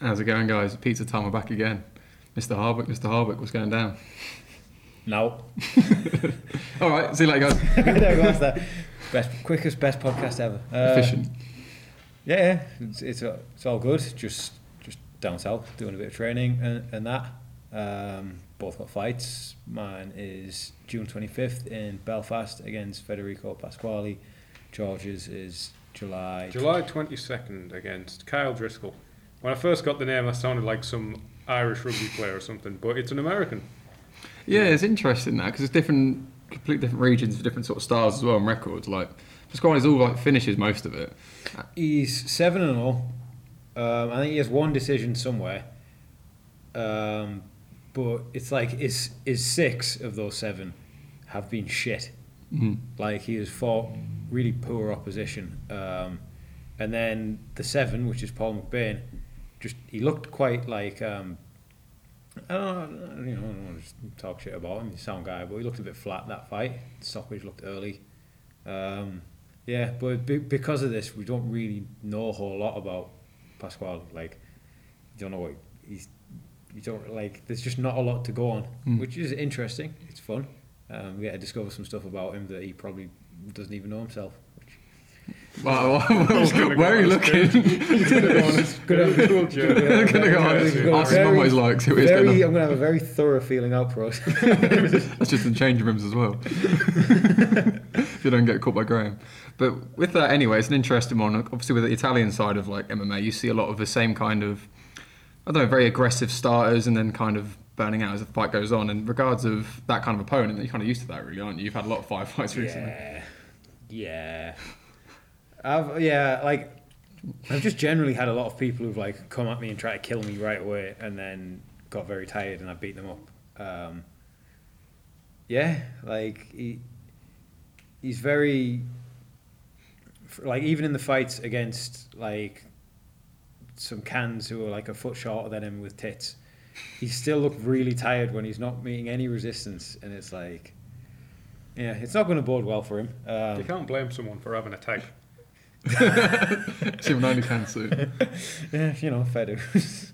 How's it going, guys? Pizza time, we're back again. Mr. Harbuck, Mr. Harbuck, what's going down? No. All right, see you later, guys. there goes that. Best, quickest, best podcast ever. Uh, Efficient. Yeah, yeah, it's, it's uh, it's all good. Just just down south, doing a bit of training and, and that. Um, both got fights. Mine is June twenty fifth in Belfast against Federico Pasquale. George's is July. July 22nd against Kyle Driscoll. When I first got the name, I sounded like some Irish rugby player or something, but it's an American. Yeah, it's interesting that because it's different, completely different regions, different sort of styles as well and records. Like, Pasquale's all like finishes most of it. He's seven and all. Um, I think he has one decision somewhere. Um, but it's like is is six of those seven have been shit. Mhm. Like he has fought really poor opposition. Um, and then the seven, which is Paul McBain, just he looked quite like um, I don't know, you know, I don't want to just talk shit about him. He's a sound guy, but he looked a bit flat that fight. Stockbridge looked early. Um, yeah, but be, because of this, we don't really know a whole lot about Pasquale. Like, you don't know what he's. You don't like. There's just not a lot to go on, Mm. which is interesting. It's fun. Um, we get to discover some stuff about him that he probably doesn't even know himself. Which Wow, where are you go on looking? good. Cool journey. Gonna go on. He's gonna Ask his mum what he's like. See what he's very, going I'm gonna have a very thorough feeling out for us. That's just in change rooms as well. if you don't get caught by Graham. But with that, anyway, it's an interesting one. Obviously, with the Italian side of like MMA, you see a lot of the same kind of, I don't know, very aggressive starters and then kind of burning out as the fight goes on. In regards of that kind of opponent, you're kind of used to that, really, aren't you? You've had a lot of firefights recently. Yeah, yeah. I've yeah, like I've just generally had a lot of people who've like come at me and try to kill me right away, and then got very tired and I beat them up. Um, yeah, like he, he's very like even in the fights against like some cans who are like a foot shorter than him with tits, he still looked really tired when he's not meeting any resistance, and it's like. Yeah, it's not going to bode well for him. You Um, can't blame someone for having a tag. See, only can soon. yeah, you know, fair dues.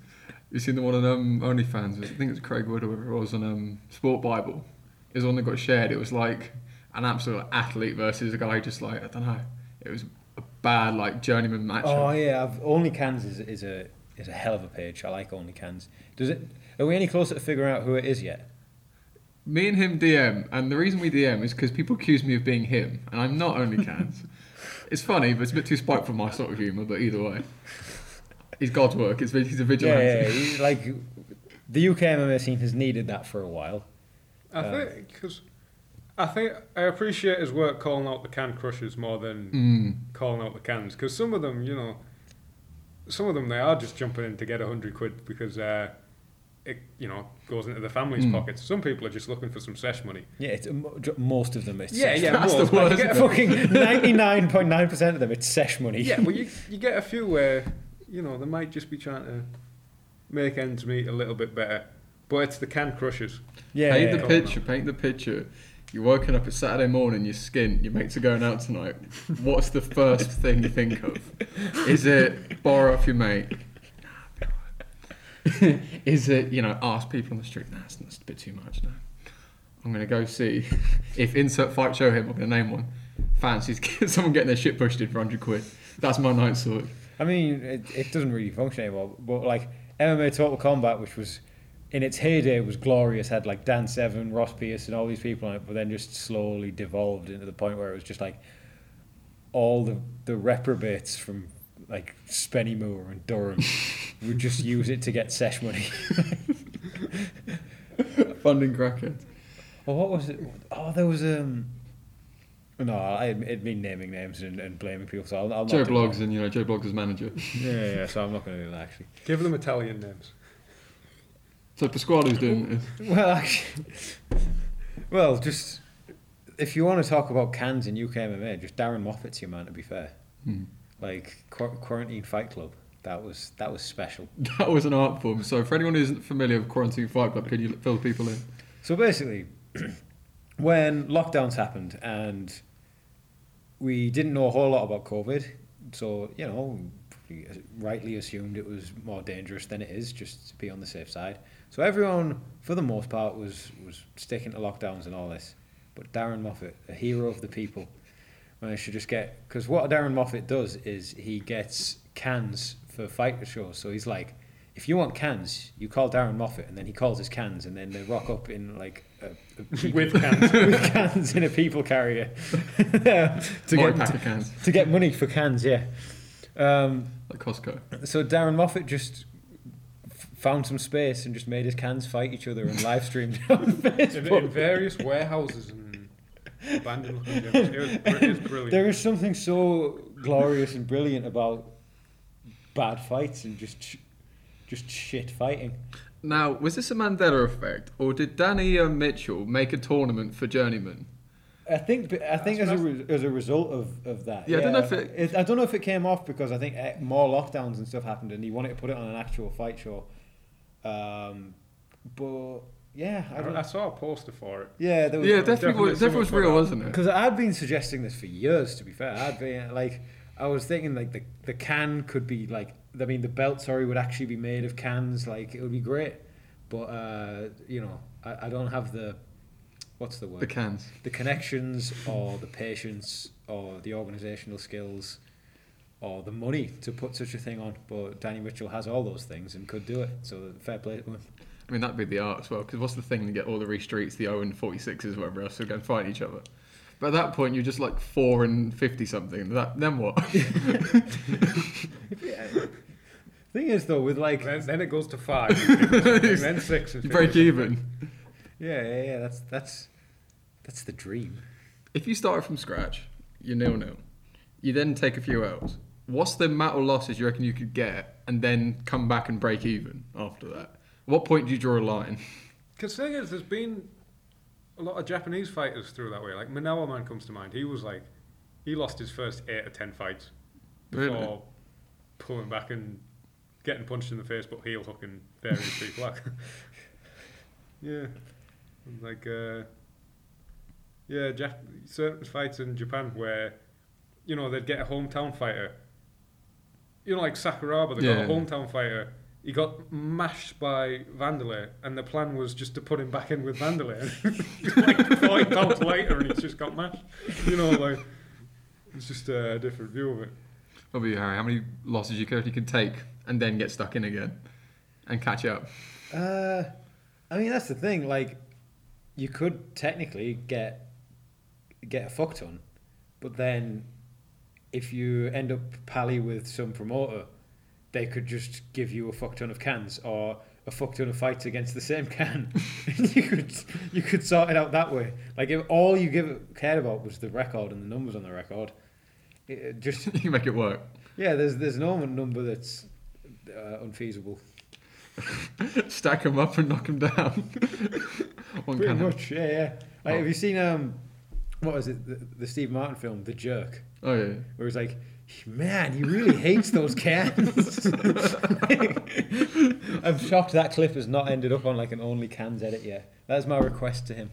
You seen the one on um, OnlyFans? I think it was Craig Wood or whatever it was on um, Sport Bible. It was one that got shared. It was like an absolute athlete versus a guy just like I don't know. It was a bad like journeyman match. oh yeah, I've, Only Cans is, is a is a hell of a page. I like Only Cans. Does it? Are we any closer to figuring out who it is yet? Me and him DM, and the reason we DM is because people accuse me of being him, and I'm not only cans. It's funny, but it's a bit too spiteful for my sort of humour. But either way, he's God's work. It's, he's a Yeah, vigilante. yeah, he's like the UK MMA scene has needed that for a while. I Um, think because I think I appreciate his work calling out the can crushers more than Mm. calling out the cans because some of them, you know, some of them they are just jumping in to get a hundred quid because uh, it you know goes into the family's Mm. pockets. Some people are just looking for some sesh money. Yeah, it's, mo- most of them. It's Yeah, sesh yeah. That's most, the like, you get a fucking ninety nine point nine percent of them. It's sesh money. Yeah, but you you get a few where you know they might just be trying to make ends meet a little bit better, but it's the can crushers. yeah, paint yeah, the yeah. picture. Paint the picture. You're woken up. It's Saturday morning. You're skint. Your mates are going out tonight. What's the first thing you think of? Is it borrow off your mate? Is it you know ask people on the street? That's, that's a bit too much. No, I'm gonna go see if insert fight show him. I'm gonna name one. Fancies someone getting their shit pushed in for hundred quid. That's my night sort. I mean, it, it doesn't really function anymore. But like MMA Total Combat, which was in its heyday was glorious, had like Dan Seven, Ross Pierce, and all these people on it, but then just slowly devolved into the point where it was just like all the the reprobates from like Spennymoor and Durham would just use it to get sesh money. Funding crackhead. Well, what was it? Oh, there was um. No, I it'd mean naming names and, and blaming people. So I'll, I'll Joe Blogs and you know Joe Blogs as manager. that. Yeah, yeah. So I'm not going to do that actually. Give them Italian names. So Pasquale's doing this. Well, actually, well, just if you want to talk about cans in UK MMA, just Darren Moffat's your man. To be fair, Hmm. Like Qu- Quarantine Fight Club, that was that was special. That was an art form. So for anyone who isn't familiar with Quarantine Fight Club, can you fill people in? So basically, when lockdowns happened and we didn't know a whole lot about COVID, so you know, rightly assumed it was more dangerous than it is, just to be on the safe side. So everyone, for the most part, was was sticking to lockdowns and all this. But Darren Moffat, a hero of the people, managed to just get because what Darren Moffat does is he gets cans for fighter shows. So he's like, if you want cans, you call Darren Moffat, and then he calls his cans, and then they rock up in like a, a With cans. with cans in a people carrier to More get pack to, of cans, to get money for cans. Yeah. Um, like Costco. so Darren Moffat just found some space and just made his cans fight each other and live streamed it on in, in various warehouses and abandoned looking gyms. It was, it was brilliant. There is something so glorious and brilliant about bad fights and just just shit fighting. Now, was this a Mandela effect, or did Danny uh, Mitchell make a tournament for journeyman? I think I think as a re- as a result of, of that. Yeah, I don't know if it- I don't know if it came off because I think eh, more lockdowns and stuff happened, and he wanted to put it on an actual fight show. Um, but yeah, I don't. I, I saw a poster for it. yeah, there was, Yeah, definitely, definitely was, definitely was real, put wasn't it? Because I'd been suggesting this for years. To be fair, I'd been like, I was thinking like the the can could be like, I mean, the belt sorry would actually be made of cans. Like it would be great, but uh, you know, I, I don't have the what's the word The cans. the connections or the patience or the organizational skills or the money to put such a thing on. But Danny Mitchell has all those things and could do it. So fair play to him. I mean, that'd be the art as well, because what's the thing to get all the re-streets, the 0 and 46s, whatever else, to go and fight each other? But at that point, you're just like 4 and 50 something. That, then what? Thing is though, with like Then, then it goes to five, and then six. And you break even. yeah, yeah, yeah. That's that's that's the dream. If you start from scratch, you're nil nil. You then take a few L's. What's the amount of losses you reckon you could get, and then come back and break even after that? What point do you draw a line? Because thing is, there's been a lot of Japanese fighters through that way. Like Manoa Man comes to mind. He was like, he lost his first eight or ten fights before Really? pulling back and getting punched in the face, but heel hooking various people. Yeah, like uh, yeah, Jap- certain fights in Japan where you know they'd get a hometown fighter. You know, like Sakuraba, they got a hometown fighter. He got mashed by Vanderlei, and the plan was just to put him back in with Vanderlei. like five pounds later, and he's just got mashed. You know, like it's just a different view of it. What about you, Harry? How many losses you could you could take and then get stuck in again and catch up? Uh, I mean that's the thing. Like, you could technically get get a fuck ton, but then if you end up pally with some promoter, they could just give you a fuck ton of cans or a fuck ton of fights against the same can. you could you could sort it out that way. Like if all you give cared about was the record and the numbers on the record, it, just you make it work. yeah, there's there's no number that's uh, unfeasible. Stack them up and knock them down. One Pretty can. much, yeah, yeah. Like, Oh. Have you seen um, what was it, the, the Steve Martin film, The Jerk, Oh yeah. where he's like, man, he really hates those cans. I'm shocked that clip has not ended up on like an only cans edit yet. That's my request to him.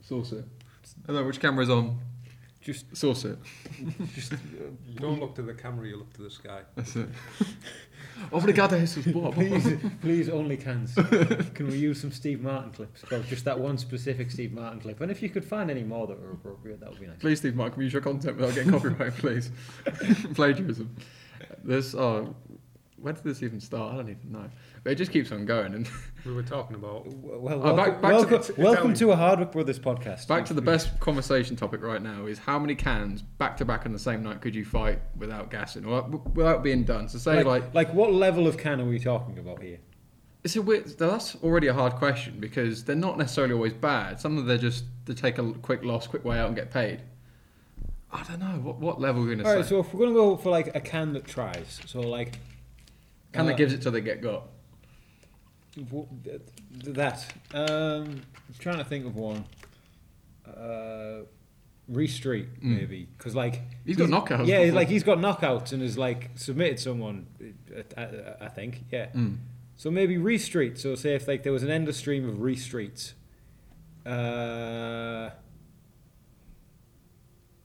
Sauce it. I don't know which camera's on. Just, source it. just uh, You don't look to the camera; you look to the sky. That's it. Obrigado, Jesus Bob. please, please, only cans. Can we use some Steve Martin clips? Well, just that one specific Steve Martin clip. And if you could find any more that are appropriate, that would be nice. Please, Steve Mark, can we use your content without getting copyright, please? Plagiarism. This, oh, where did this even start? I don't even know. But it just keeps on going. And We were talking about Well, Oh, welcome, back- back to welcome, the- welcome to a Hardwick Brothers podcast. back to the best conversation topic right now is how many cans back to back on the same night could you fight without gassing or without being done? So say like, like, like, what level of can are we talking about here? it's a weird. That's already a hard question because they're not necessarily always bad. Some of them they're just to take a quick loss, quick way out, and get paid. I don't know what what level we're gonna All right, say. so if we're gonna go for like a can that tries, so like Can uh, that gives it till they get got? That. Um, I'm trying to think of one. Uh, Restreet Mm. maybe because like He's got knockouts Yeah, before. like he's got knockouts and has like submitted someone. I, I, I think yeah. Mm. So maybe Restreet. So say if like there was an end of stream of Restreets. Uh,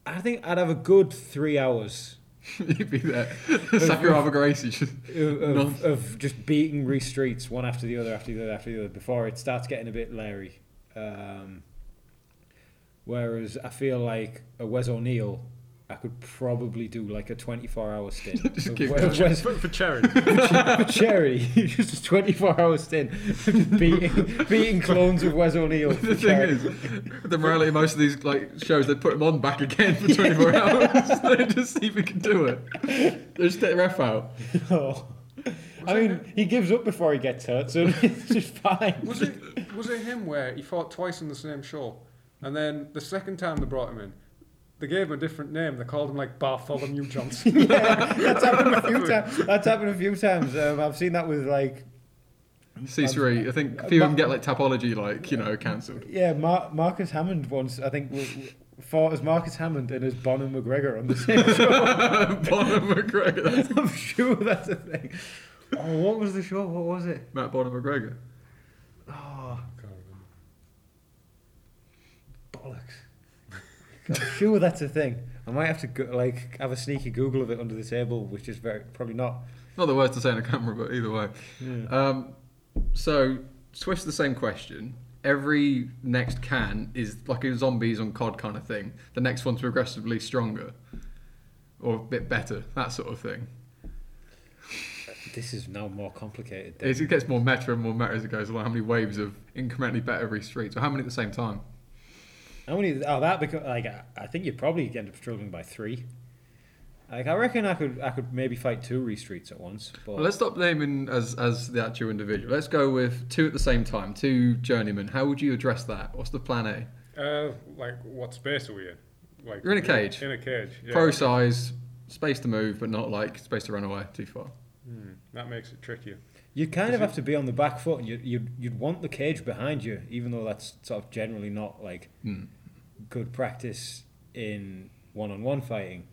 I think I'd have a good three hours You'd be there. Sakuraba Gracie just of, of, of just beating Reese Streets one after the other, after the other, after the other, before it starts getting a bit leery. Um, whereas I feel like a Wes O'Neill, I could probably do like a 24 hour stint. Just of keep Wes- going. For, for charity. for charity, just a 24 hour stint beating, beating clones of Wes O'Neill. for the thing charity. is, the morality of most of these like shows, they put him on back again for 24 hours. they just see if he can do it. They just take the ref out. Oh. I mean, he gives up before he gets hurt, so it's just fine. Was it was it him where he fought twice in the same show, and then the second time they brought him in, they gave him a different name. They called him like Bartholomew Johnson. yeah, that's happened a few times. That's happened a few times. Um, I've seen that with like, C3, I think a few of them get like topology, like, you know, cancelled. yeah, Mar- Marcus Hammond once. I think w- w- fought as Marcus Hammond and as Bonham McGregor on the same show. Bonham McGregor. That's I'm sure that's a thing. Oh, what was the show? What was it? Matt Bonham McGregor. Oh, bollocks. I'm sure that's a thing. I might have to go, like have a sneaky Google of it under the table, which is very probably not. Not the words to say on a camera, but either way. Yeah. Um, so, switch the same question. Every next can is like a zombies on COD kind of thing. The next one's progressively stronger or a bit better, that sort of thing. This is now more complicated. It gets more meta and more meta as it goes along. How many waves of incrementally better every street? So, how many at the same time? How many? Oh, that because like I, I think you'd probably end up struggling by three. Like I reckon I could I could maybe fight two restreets at once. But Well, let's stop naming as as the actual individual. Let's go with two at the same time, two journeymen. How would you address that? What's the plan A? Uh, like what space are we in? Like You're in a cage. In a cage. Yeah. Pro size, space to move, but not like space to run away too far. Hmm, that makes it trickier. you kind of have to be on the back foot, and you you'd, you'd want the cage behind you, even though that's sort of generally not like Hmm. Good practice in one-on-one fighting.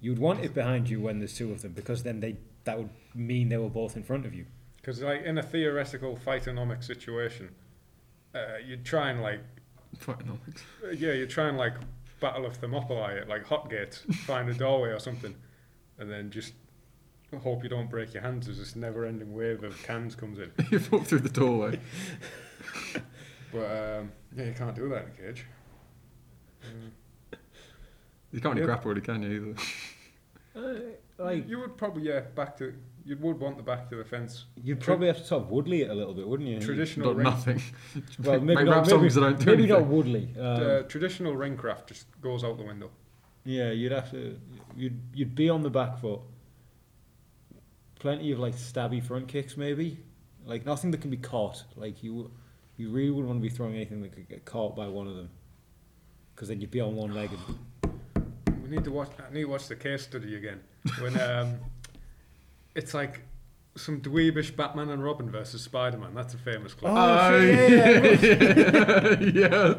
You'd want it behind you when there's two of them, because then they that would mean they were both in front of you. Because like in a theoretical fightonomic situation, uh, you'd try and like Fightonomics. uh, yeah, you'd try and like battle of Thermopylae at like hot gates, find a doorway or something, and then just hope you don't break your hands as this never-ending wave of cans comes in. you walk through the doorway. But um, yeah, you can't do that in a cage. Uh, You can't really Yeah. grapple, really, can you? Either. like you would probably yeah back to you would want the back to the fence. you'd probably have to sort of Woodley it a little bit, wouldn't you? Traditional Not ring, nothing. Well, maybe rap not, maybe, songs that don't do maybe anything. not Woodley. Um, uh, traditional ring craft just goes out the window. Yeah, you'd have to. You'd you'd be on the back foot. Plenty of like stabby front kicks, maybe. Like nothing that can be caught. Like you, you really wouldn't want to be throwing anything that could get caught by one of them. Because then you'd be on one leg. And, We need to watch. I need to watch the case study again. When um, it's like some dweebish Batman and Robin versus Spider Man. That's a famous clip. Oh, oh shit, yeah, yeah.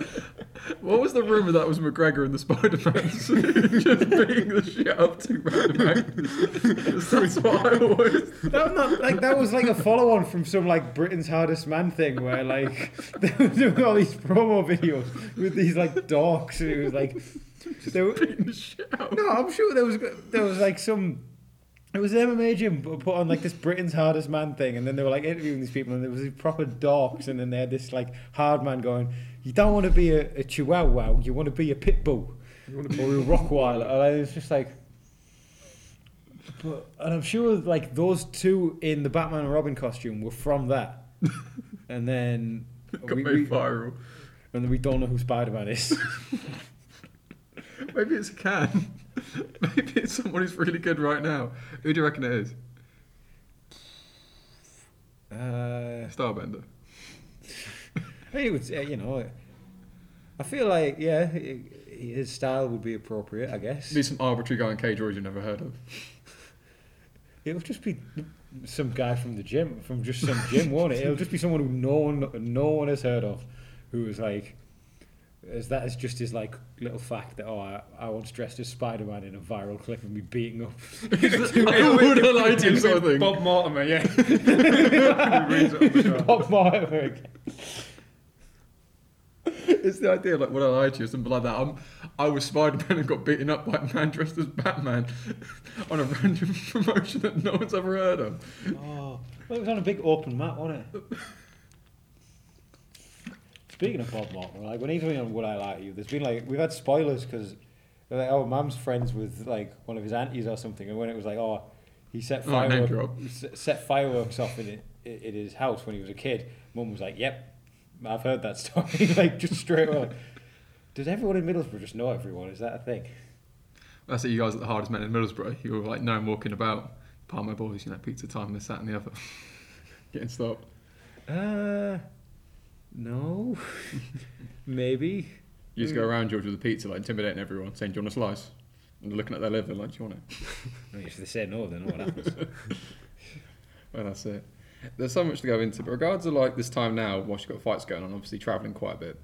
What was the rumor that was McGregor and the Spider Man just beating the shit up to two random actors? That's what I always. that was not like that was like a follow on from some like Britain's hardest man thing where like they were doing all these promo videos with these like dorks and it was like they were, Beating the shit out. No, I'm sure there was there was like some. It was MMA gym put put on like this Britain's hardest man thing, and then they were like interviewing these people, and there was these proper dogs, and then they had this like hard man going, "You don't want to be a, a Chihuahua, you want to be a pit bull You want to or a Rottweiler," and I was just like, but, and I'm sure like those two in the Batman and Robin costume were from that, and then Got we, made we- viral. and then we don't know who Spider Man is. Maybe it's a can. Maybe it's someone who's really good right now. Who do you reckon it is? uh, Starbender. I it would, uh, you know, I feel like yeah, his style would be appropriate. I guess Be some arbitrary guy in Cage Warriors you've never heard of. it would just be some guy from the gym, from just some gym, won't it? It'll just be someone who no one, no one has heard of, who is like, as that is just his like little fact that oh, I, I once dressed as Spider Man in a viral clip of me beating up. I would have liked him, sort of thing. Bob Mortimer, yeah. He reads it on. Bob Marley again. It's the idea, like, when I lied to you or something like that. I'm, I was Spider Man and got beaten up by a man dressed as Batman on a random promotion that no one's ever heard of. Oh, well, it was on a big open mat, wasn't it? Speaking of Bob Martin, like when he's been on Would I Lie to You, there's been like we've had spoilers because like our mum's friends with like one of his aunties or something, and when it was like oh he set Oh, fireworks s- set fireworks off in it in his house when he was a kid, mum was like yep, I've heard that story like just straight away. Does everyone in Middlesbrough just know everyone? Is that a thing? That's it, you guys are the hardest men in Middlesbrough. You were like known walking about, part of my boys, you know, pizza time, this, that, and the other. Getting stopped. Uh, no, maybe. You just go around George with a pizza, like intimidating everyone, saying, Do you want a slice? And looking at their liver, like, Do you want it? I mean, if they say no, then what happens? Well, that's it. There's so much to go into, but regards to like this time now, whilst you've got fights going on, obviously travelling quite a bit.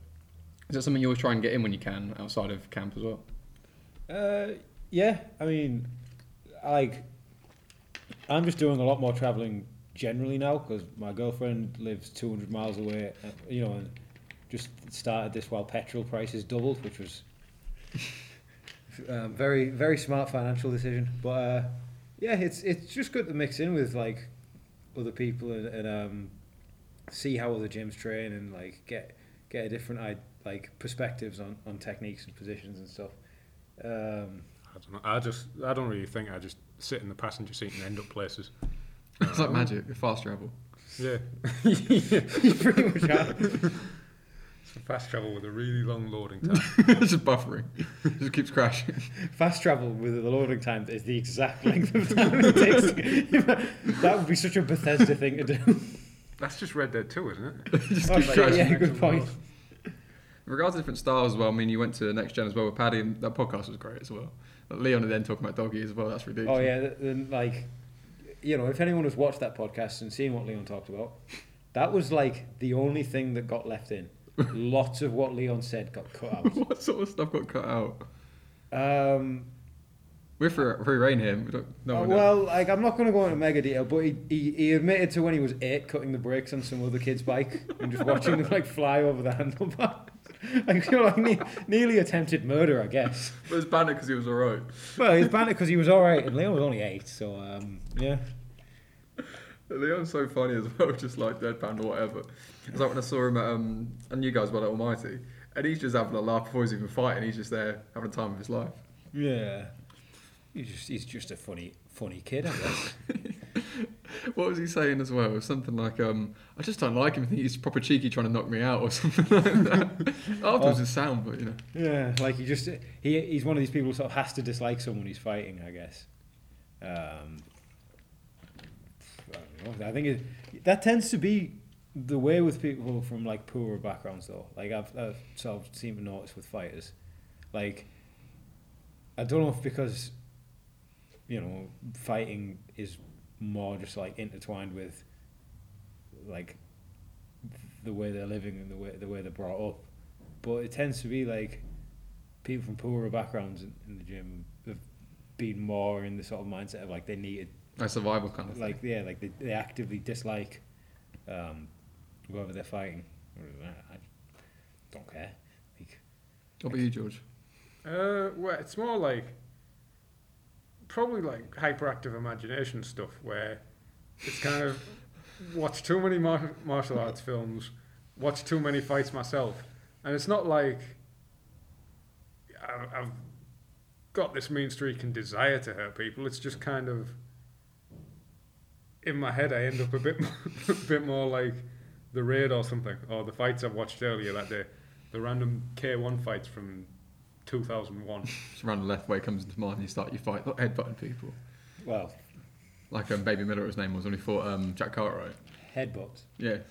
Is that something you always try and get in when you can outside of camp as well? Uh, yeah, I mean, like, I'm just doing a lot more traveling generally now because my girlfriend lives 200 miles away, uh, you know, and just started this while petrol prices doubled, which was um, very, very smart financial decision. But uh, yeah, it's it's just good to mix in with like other people and, and um, see how other gyms train and like get get a different i- like perspectives on, on techniques and positions and stuff. Um, I don't know. I just, I don't really think I just sit in the passenger seat and end up places. It's like magic, fast travel. Yeah, you pretty much are. it's a fast travel with a really long loading time. it's just buffering. It just keeps crashing. Fast travel with the loading time is the exact length of time it takes. to- that would be such a Bethesda thing to do. That's just Red Dead 2, isn't it? It just Oh, keeps crashing. yeah, good point. In regards to different styles as well, I mean, you went to Next Gen as well with Paddy, and that podcast was great as well. Like Leon and then talking about doggy as well, that's oh, ridiculous. Oh yeah, then like, you know, if anyone has watched that podcast and seen what Leon talked about, that was like the only thing that got left in. Lots of what Leon said got cut out. what sort of stuff got cut out? Um, We're free, free reign here. We don't, no Uh, well, like I'm not going to go into mega detail, but he, he, he admitted to when he was eight cutting the brakes on some other kid's bike and just watching them like fly over the handlebars. like, you know, like ne- nearly attempted murder, I guess. But it's banner because he was alright. Well, he's banned it because he was all right, and Leon was only eight, so um, yeah. Leon's so funny as well, just like deadpan or whatever. It's like when I saw him at, um, and you guys were at Almighty, and he's just having a laugh before he's even fighting. He's just there having the time of his life. Yeah. He's just he's just a funny funny kid, I guess. What was he saying as well? Something like, um, I just don't like him. I think he's proper cheeky trying to knock me out or something like that. Afterwards, Oh. it's sound, but you know. yeah, like he just he he's one of these people who sort of has to dislike someone he's fighting, I guess. Um, I, think it, that tends to be the way with people from like poorer backgrounds, though. Like I've, I've sort of seen to notice with fighters, like I don't know if because you know fighting is more just like intertwined with like the way they're living and the way the way they're brought up, but it tends to be like people from poorer backgrounds in, in the gym have been more in the sort of mindset of like they need A survival kind of thing. like yeah like they, they actively dislike um, whoever they're fighting. I, I don't care. Like, What about you, George? Uh, well, it's more like probably like hyperactive imagination stuff where it's kind of watch too many mar- martial arts films, watch too many fights myself, and it's not like I- I've got this mean streak and desire to hurt people. It's just kind of in my head. I end up a bit, a bit more like the raid or something, or the fights I've watched earlier that day, the random K1 fights from 2001. Just around the left way comes into mind, And you start your fight, not headbutting people. well, Like um, Baby Miller, his name was, when he fought um, Jack Cartwright. headbutts. Yeah. Is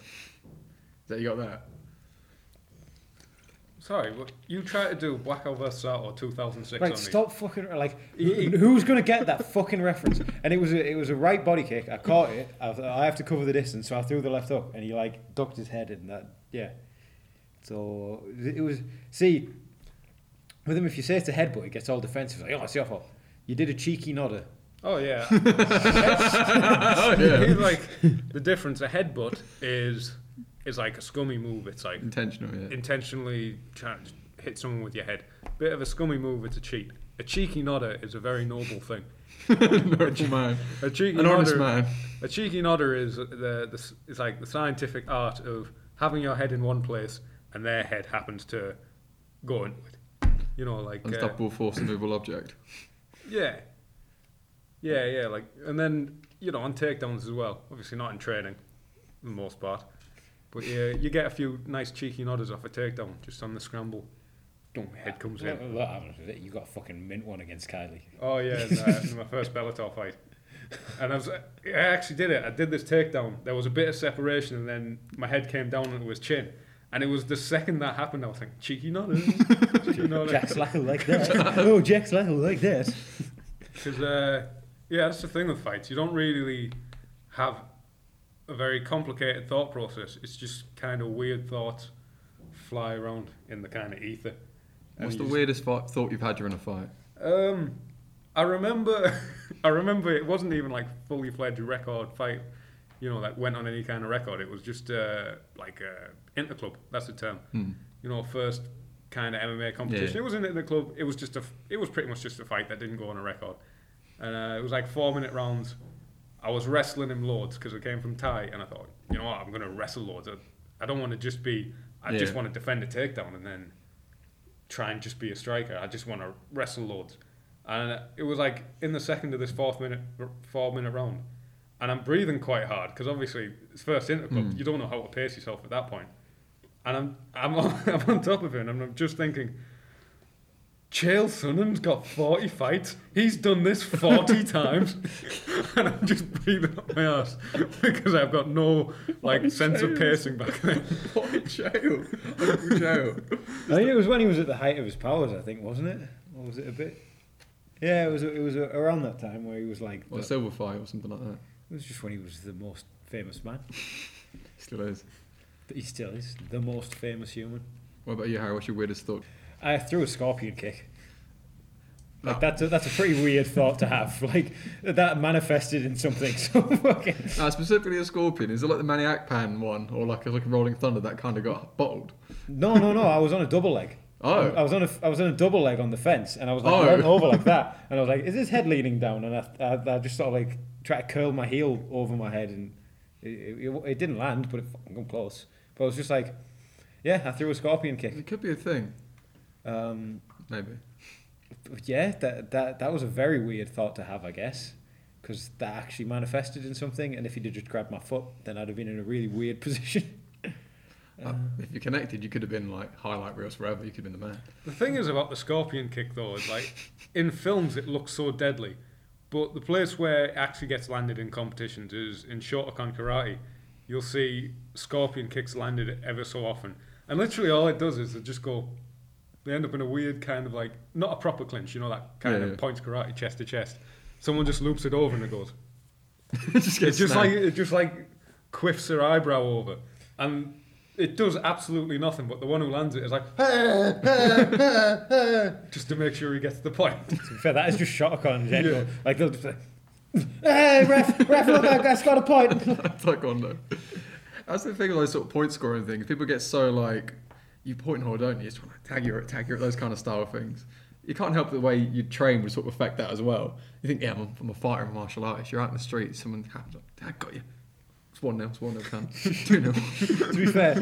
that you got that? Sorry, what, you try to do Black vs. or 2006 Right, on me. stop fucking like. who's gonna get that fucking reference? And it was a, it was a right body kick. I caught it. I, I have to cover the distance, so I threw the left hook, and he like ducked his head and that. Yeah. So it was. See, with him, if you say it's a headbutt, he gets all defensive. Like, oh, it's your fault. You did a cheeky nodder. Oh yeah. oh, He's like the difference. A headbutt is is like a scummy move. It's like Intentional, yeah. intentionally trying to hit someone with your head. Bit of a scummy move. It's a cheat. A cheeky nodder is a very noble thing. Noble man. A cheeky An honest nodder, man. a cheeky nodder is the, the is like the scientific art of having your head in one place and their head happens to go into it. You know, like uh, Unstoppable force and movable object. yeah, yeah, yeah. Like and then you know on takedowns as well. Obviously not in training, for the most part, but yeah, you get a few nice cheeky nodders off a takedown just on the scramble. Boom, head comes in. Look, happens with it. You got a fucking mint one against Kylie. Oh yeah, in, uh, in my first Bellator fight. And I was, I actually did it. I did this takedown. There was a bit of separation, and then my head came down onto his chin. And it was the second that happened, I was like, cheeky nodder, cheeky nodder. Jack Slackle like that. oh, Jack Slackle like that. Because uh, yeah, that's the thing with fights. You don't really have a very complicated thought process. It's just kind of weird thoughts fly around in the kind of ether. And What's the just- weirdest fight, thought you've had during a fight? Um, I remember, I remember it wasn't even like fully fledged record fight, you know, that went on any kind of record. It was just uh, like a interclub. That's the term. Hmm. You know, first kind of MMA competition. Yeah. It wasn't in the club. It was just a. It was pretty much just a fight that didn't go on a record, and uh, it was like four minute rounds. I was wrestling him loads because I came from Thai, and I thought, you know what, I'm gonna wrestle loads. I, I don't want to just be. I just want to defend a takedown and then try and just be a striker. I just want to wrestle loads. And it was like in the second of this fourth minute, four minute round, and I'm breathing quite hard because obviously it's first interclub. Mm. You don't know how to pace yourself at that point. And I'm I'm on, I'm on top of him, and I'm just thinking. Chael Sonnen's got 40 fights. He's done this 40 times. and I'm just breathing up my ass because I've got no like sense of pacing back then. What a jail. Uncle jail. I think it was when he was at the height of his powers, I think, wasn't it? Or was it a bit? Yeah, it was. It was around that time where he was like. Or a the- Silva fight or something like that. it was just when he was the most famous man. Still is. But he still is the most famous human. What about you, Harry? What's your weirdest thought? I threw a scorpion kick. Like Oh. that's a, that's a pretty weird thought to have. Like that manifested in something so fucking. Uh, specifically a scorpion. Is it like the Maniac Pan one, or like a, like a Rolling Thunder that kind of got bottled? No, no, no. I was on a double leg. Oh. I was on a I was on a double leg on the fence, and I was like Oh. rolling over like that, and I was like, "Is his head leaning down?" And I, I, I just sort of like try to curl my heel over my head, and it, it, it didn't land, but it fucking come close. But I was just like, "Yeah, I threw a scorpion kick." It could be a thing. Um, Maybe. but yeah, that that that was a very weird thought to have, I guess, because that actually manifested in something. And if he'd have just grabbed my foot, then I'd have been in a really weird position. Uh, if you connected, you could have been like highlight reels forever. You could have been the man. The thing is about the scorpion kick though is like in films it looks so deadly, but the place where it actually gets landed in competitions is in Shotokan karate. You'll see scorpion kicks landed ever so often, and literally all it does is it just go. They end up in a weird kind of like not a proper clinch, you know that kind Yeah, of yeah. points karate chest to chest. Someone just loops it over and it goes. just It's gets just like it just like quiffs her eyebrow over, and it does absolutely nothing. But the one who lands it is like just to make sure he gets the point. To be fair, that is just Shotokan in general. Like they'll just be like, "Hey, ref, ref, look, that guy's got a point." Taekwondo. That's the thing with those sort of point scoring things. People get so like, you point hard, don't you? It's like tag you, tag you, at those kind of style things. You can't help the way you train would sort of affect that as well. You think, yeah, I'm a, I'm a fighter, I'm a martial artist. You're out in the street, someone happens, like, Dad got you. It's one nil, it's one nil, can two to be fair,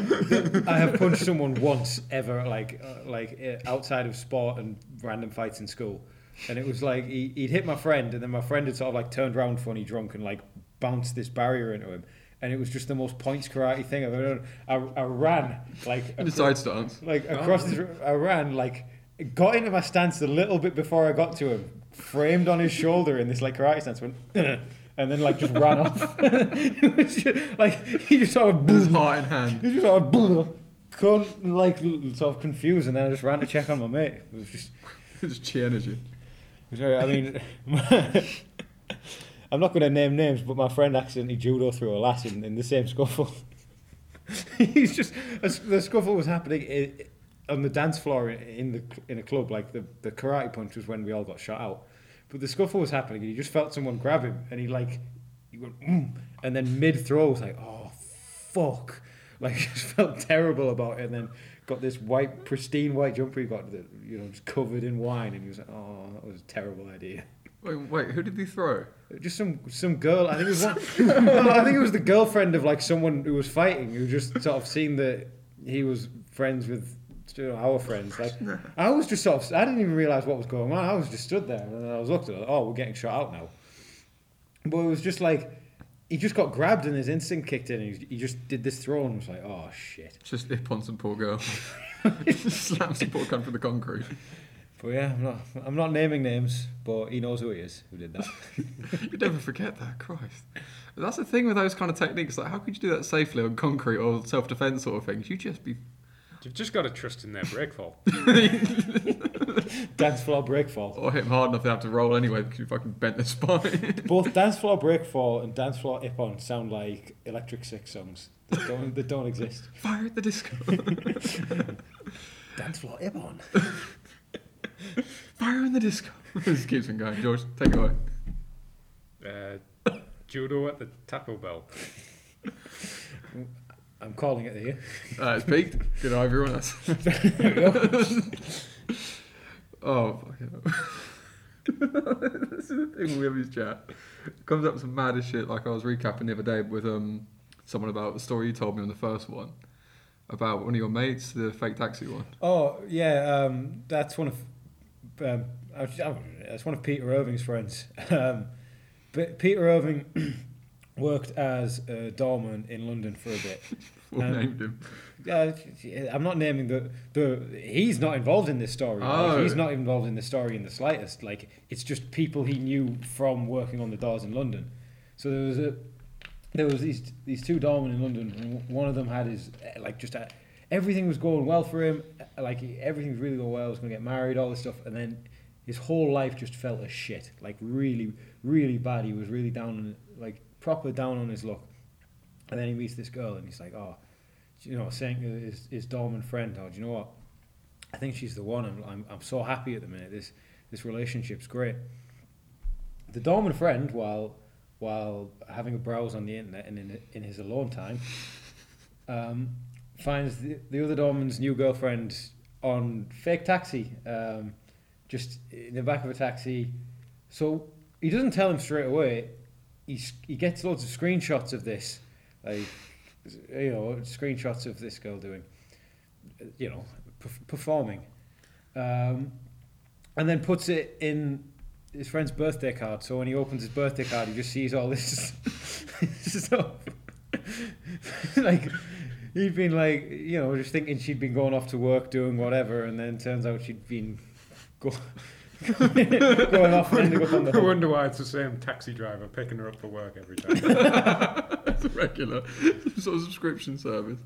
I have punched someone once ever, like uh, like uh, outside of sport and random fights in school, and it was like he, he'd hit my friend, and then my friend had sort of like turned around funny drunk and like bounced this barrier into him, and it was just the most points karate thing I've ever done. I, I ran like The side stance. like across this, I ran like got into my stance a little bit before I got to him, framed on his shoulder in this like karate stance, went. And then like just ran off. it was just, like he just sort of his heart in hand. he just sort of con- like sort of confused, and then I just ran to check on my mate. It was just, Just chi energy. it was, uh, I mean, I'm not going to name names, but my friend accidentally judo through a lass in, in the same scuffle. He's just the scuffle was happening on the dance floor in the in a club. Like the the karate punch was when we all got shot out, but the scuffle was happening, and he just felt someone grab him, and he like he went, mm, and then mid throw was like, oh fuck. like just felt terrible about it, and then got this white, pristine white jumper he got that you know just covered in wine, and he was like, "Oh, that was a terrible idea." Wait, wait, who did he throw? Just some some girl. I think it was one. I think it was the girlfriend of like someone who was fighting, who just sort of seen that he was friends with you know, our friends. Like I was just sort of. I didn't even realize what was going on. I was just stood there and I was looked at it. Oh, we're getting shot out now. But it was just like he just got grabbed and his instinct kicked in. And he, just did this throw and was like, oh shit. Just hip on some poor girl. Slam some poor cunt for the concrete. But yeah, I'm not. I'm not naming names, but he knows who he is who did that. You never forget that, Christ. That's the thing with those kind of techniques. Like, how could you do that safely on concrete or self-defense sort of things? You just be. You've just got to trust in their brake fall. dance floor breakfall. Or hit them hard enough they have to roll anyway because you fucking bent their spine. Both dance floor breakfall and dance floor ippon sound like Electric Six songs that don't that don't exist. Fire at the disco. Dance floor ippon. Fire in the disco. this keeps on going. George, take it away. Uh, judo at the Taco Bell. I'm calling it here. Uh, it's peaked. Good night, everyone. That's oh, fucking hell. this is the thing we have this chat. It comes up with some maddest shit. Like I was recapping the other day with um someone about the story you told me on the first one about one of your mates, the fake taxi one. Oh yeah, um, that's one of um, I was- I- that's one of Peter Irving's friends. Um, but Peter Irving worked as a doorman in London for a bit. Um, named him. Uh, I'm not naming the the. He's not involved in this story. Like, Oh. he's not involved in the story in the slightest. Like it's just people he knew from working on the doors in London. So there was a there was these these two doormen in London. And one of them had his uh, like just uh everything was going well for him. uh, Like everything was really going well. He was going to get married, all this stuff, and then his whole life just felt as shit. Like really, really bad. He was really down on like proper down on his luck. And then he meets this girl, and he's like, "Oh, you know, saying to his, his dormant friend, oh, do you know what? I think she's the one. I'm, I'm, I'm so happy at the minute. This, this relationship's great. The dormant friend, while, while having a browse on the internet and in, in his alone time, um, finds the, the other dormant's new girlfriend on fake taxi, um, just in the back of a taxi. So he doesn't tell him straight away. He, he gets loads of screenshots of this, like you know, screenshots of this girl doing, you know, perf- performing, um, and then puts it in his friend's birthday card. So when he opens his birthday card, he just sees all this stuff. like he'd been like, you know, just thinking she'd been going off to work doing whatever, and then turns out she'd been go- going off and ending up on the I wonder why it's the same taxi driver picking her up for work every time. It's a regular sort of subscription service.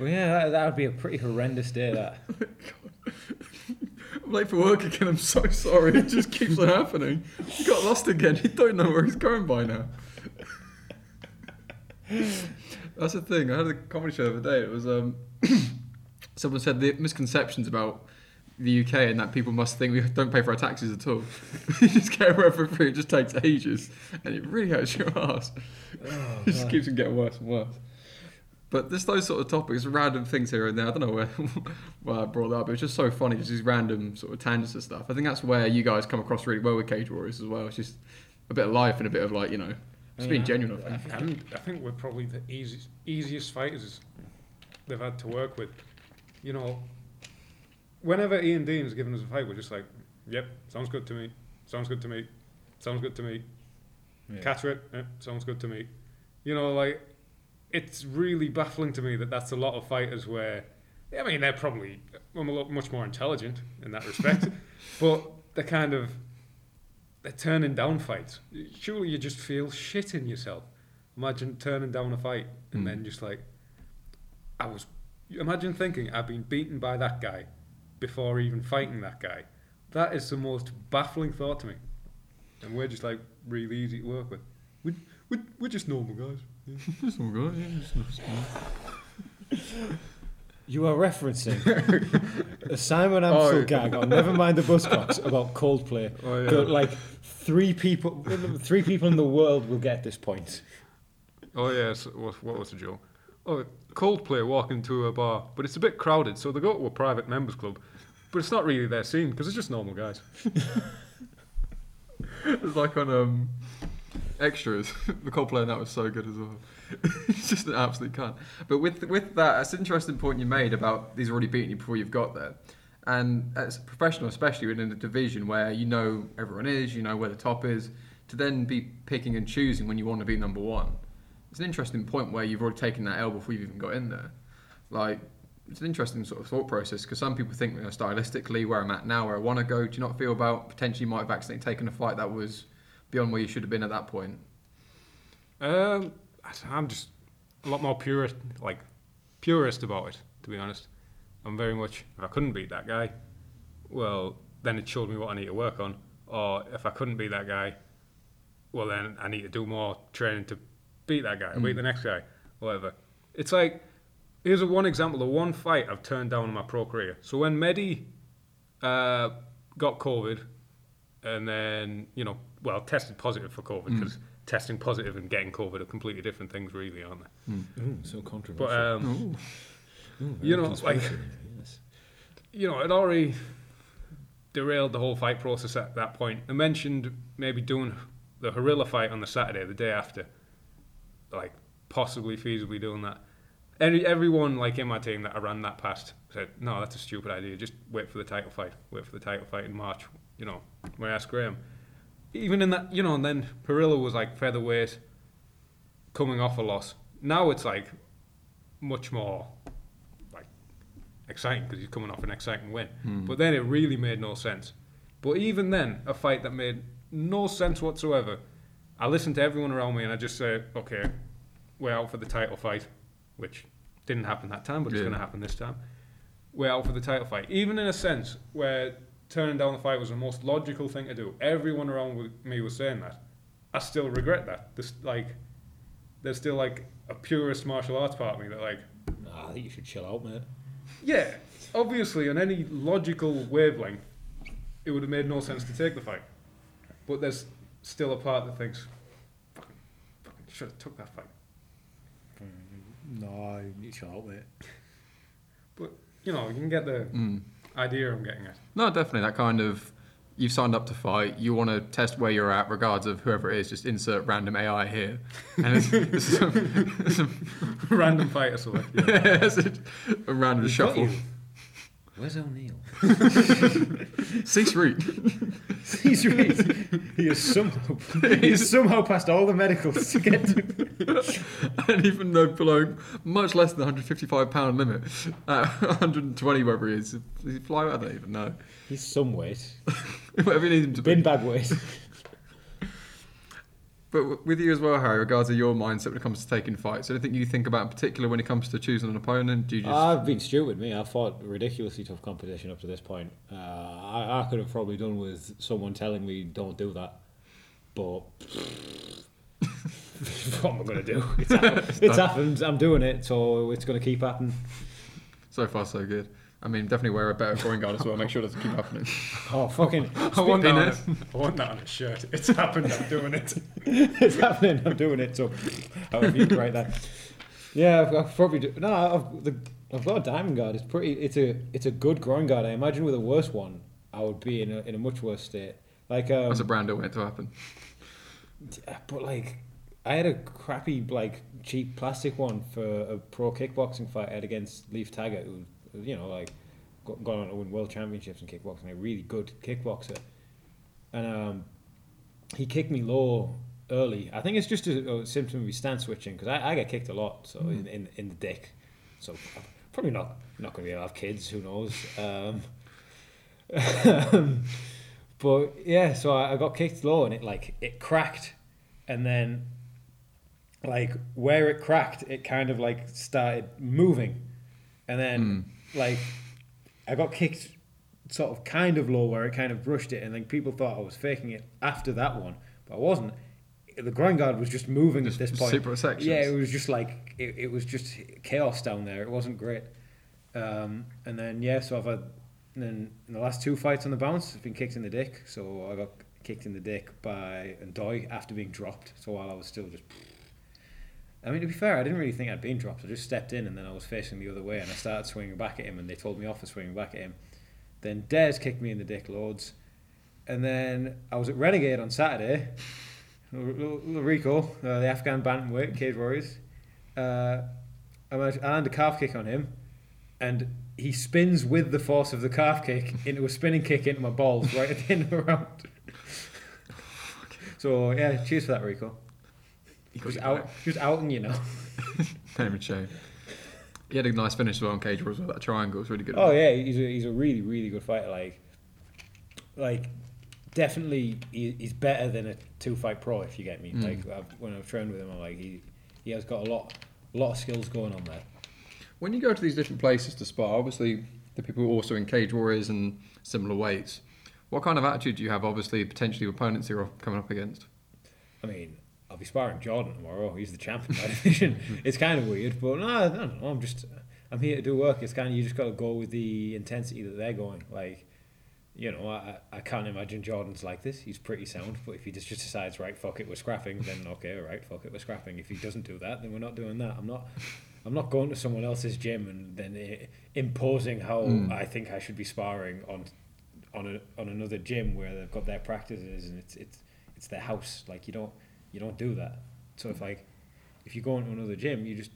Well, yeah, that, that would be a pretty horrendous day. That. I'm late for work again. I'm so sorry. It just keeps on happening. He got lost again. He don't know where he's going by now. That's the thing. I had a comedy show the other day. It was um, someone said the misconceptions about the UK and that people must think we don't pay for our taxes at all. you just get for free. It just takes ages, and it really hurts your ass. it just keeps on getting worse and worse. But there's those sort of topics, random things here and there. I don't know where, why I brought that up, but it's just so funny, just these random sort of tangents and stuff. I think that's where you guys come across really well with Cage Warriors as well. It's just a bit of life and a bit of like, you know, just being Yeah. genuine. I think. and I think we're probably the easiest, easiest fighters they've had to work with. You know, whenever Ian Dean's given us a fight, we're just like, yep, sounds good to me. Sounds good to me. Sounds good to me. Yeah. Catcher, eh, sounds good to me. You know, like it's really baffling to me that that's a lot of fighters where, I mean, they're probably a lot much more intelligent in that respect, but they're kind of they're turning down fights. Surely you just feel shit in yourself. Imagine turning down a fight and Mm. then just like, I was. Imagine thinking I've been beaten by that guy before even fighting that guy. That is the most baffling thought to me. And we're just like really easy to work with. We we we're just normal guys. Yeah. Just all good, yeah, just- just- You are referencing a Simon Amstell Oh. gag on Nevermind the Buzzcocks about Coldplay. Oh that, like three people, three people in the world will get this point. Oh yes. What, what was the joke? oh, Coldplay walk into a bar, but it's a bit crowded, so they go to a private members club, but it's not really their scene because it's just normal guys. It's like on um, extras. the Coldplay on that was so good as well. it's just an absolute cunt. But with with that, it's an interesting point you made about these already beating you before you've got there. And as a professional, especially within a division where you know everyone is, you know where the top is, to then be picking and choosing when you want to be number one. It's an interesting point where you've already taken that L before you've even got in there. Like, it's an interesting sort of thought process because some people think you know, stylistically where I'm at now, where I want to go. Do you not feel about potentially might have accidentally taken a fight that was beyond where you should have been at that point? Um, I'm just a lot more purist, like purist about it. To be honest, I'm very much. If I couldn't beat that guy, well, then it showed me what I need to work on. Or if I couldn't beat that guy, well, then I need to do more training to beat that guy, beat Mm. the next guy, whatever. It's like here's a one example of one fight I've turned down in my pro career. So when Mehdi uh, got COVID, and then you know, well, tested positive for COVID Mm. because testing positive and getting COVID are completely different things, really, aren't they? Ooh, so controversial. But um, Ooh. Ooh, you know, like- yes. you know, it already derailed the whole fight process at that point. I mentioned maybe doing the Harilla fight on the Saturday, the day after, like possibly feasibly doing that. Every, everyone like in my team that I ran that past said, "No, that's a stupid idea. Just wait for the title fight. Wait for the title fight in March." You know, when I asked Graham, even in that, you know, and then Harilla was like featherweight, coming off a loss. Now it's like much more like exciting because he's coming off an exciting win. Hmm. But then it really made no sense. But even then, a fight that made no sense whatsoever, I listened to everyone around me and I just say, okay, we're out for the title fight, which didn't happen that time, but it's going to happen this time. We're out for the title fight. Even in a sense where turning down the fight was the most logical thing to do, everyone around me was saying that. I still regret that. This, like, there's still like a purist martial arts part of me that like Nah, I think you should chill out, mate. yeah, obviously, on any logical wavelength, it would have made no sense to take the fight. But there's still a part that thinks, fucking, fucking should have took that fight. No, you chill out, mate. But you know, you can get the Mm. Idea I'm getting at. No, definitely that kind of. You've signed up to fight. You want to test where you're at, regardless of whoever it is. Just insert random AI here, and it's, it's some, some Random fighter select. Yeah. it's a, a random shuffle. Where's O'Neill? Cease read. He's right. He is somehow he's somehow passed all the medicals to get to. and even though below much less than the 155 pound limit, uh, at 120 whatever he is, does he fly? I don't even know. He's some weight. Whatever you need him to Bin be. bag weight. But with you as well, Harry, regards to your mindset when it comes to taking fights, anything you think about in particular when it comes to choosing an opponent? Do you just I've been stupid, me. I've fought ridiculously tough competition up to this point. Uh, I, I could have probably done with someone telling me don't do that, but what am I going to do? It's, hap- it's happened. I'm doing it, so it's going to keep happening. so far so good? I mean, definitely wear a better groin guard as well. Make sure it doesn't keep happening. Oh fucking! I want, that on a, I want that on a shirt. It's happened, I'm doing it. it's happening. I'm doing it. So, however you write that. Yeah, I've, I've probably do, no. I've the, I've got a diamond guard. It's pretty. It's a it's a good groin guard. I imagine with a worse one, I would be in a in a much worse state. Like um, That's a brand want it to happen. but like I had a crappy like cheap plastic one for a pro kickboxing fight I had against Leaf Taggart, who you know like got, gone on to win world championships in kickboxing, a really good kickboxer, and um, he kicked me low early. I think it's just a, a symptom of his stance switching because I, I get kicked a lot, so in, in in the dick, so I'm probably not not going to be able to have kids. Who knows? Um, but yeah, so I, I got kicked low and it like it cracked, and then like where it cracked, it kind of like started moving, and then like I got kicked sort of kind of low where it kind of brushed it, and then people thought I was faking it after that one, but I wasn't. The groin guard was just moving Just at this point. super sections. Yeah, it was just like it, it was just chaos down there. It wasn't great. Um, and then yeah, so I've had then in the last two fights on the bounce, I've been kicked in the dick. So I got kicked in the dick by Ndoy after being dropped. So while I was still just I mean, to be fair, I didn't really think I'd been dropped. I just stepped in and then I was facing the other way and I started swinging back at him and they told me off for swinging back at him. Then Des kicked me in the dick loads. And then I was at Renegade on Saturday. Little, little, little Rico, uh, the Afghan bantamweight, Cage Warriors. Uh, I managed- I land a calf kick on him and he spins with the force of the calf kick into a spinning kick into my balls right at the end of the round. so, yeah, cheers for that, Rico. He you out, back. just outing you know. Name and shame. He had a nice finish as well on Cage Warriors with that triangle. It's really good. Oh yeah, he's a, he's a really really good fighter. Like, like definitely he, he's better than a two fight pro if you get me. Mm. Like I've, when I've trained with him, I'm like he he has got a lot a lot of skills going on there. When you go to these different places to spar, obviously the people are also in Cage Warriors and similar weights. What kind of attitude do you have, obviously, potentially opponents you're coming up against? I mean, I'll be sparring Jordan tomorrow. He's the champ in my division. it's kind of weird, but no, I don't know. I'm just I'm here to do work. It's kind of you just got to go with the intensity that they're going. Like, you know, I I can't imagine Jordan's like this. He's pretty sound, but if he just just decides right, fuck it, we're scrapping, then okay, all right, fuck it, we're scrapping. If he doesn't do that, then we're not doing that. I'm not. I'm not going to someone else's gym and then eh, imposing how Mm. I think I should be sparring on on a, on another gym where they've got their practices and it's it's it's their house. Like you don't you don't do that. So if like if you go into another gym, you just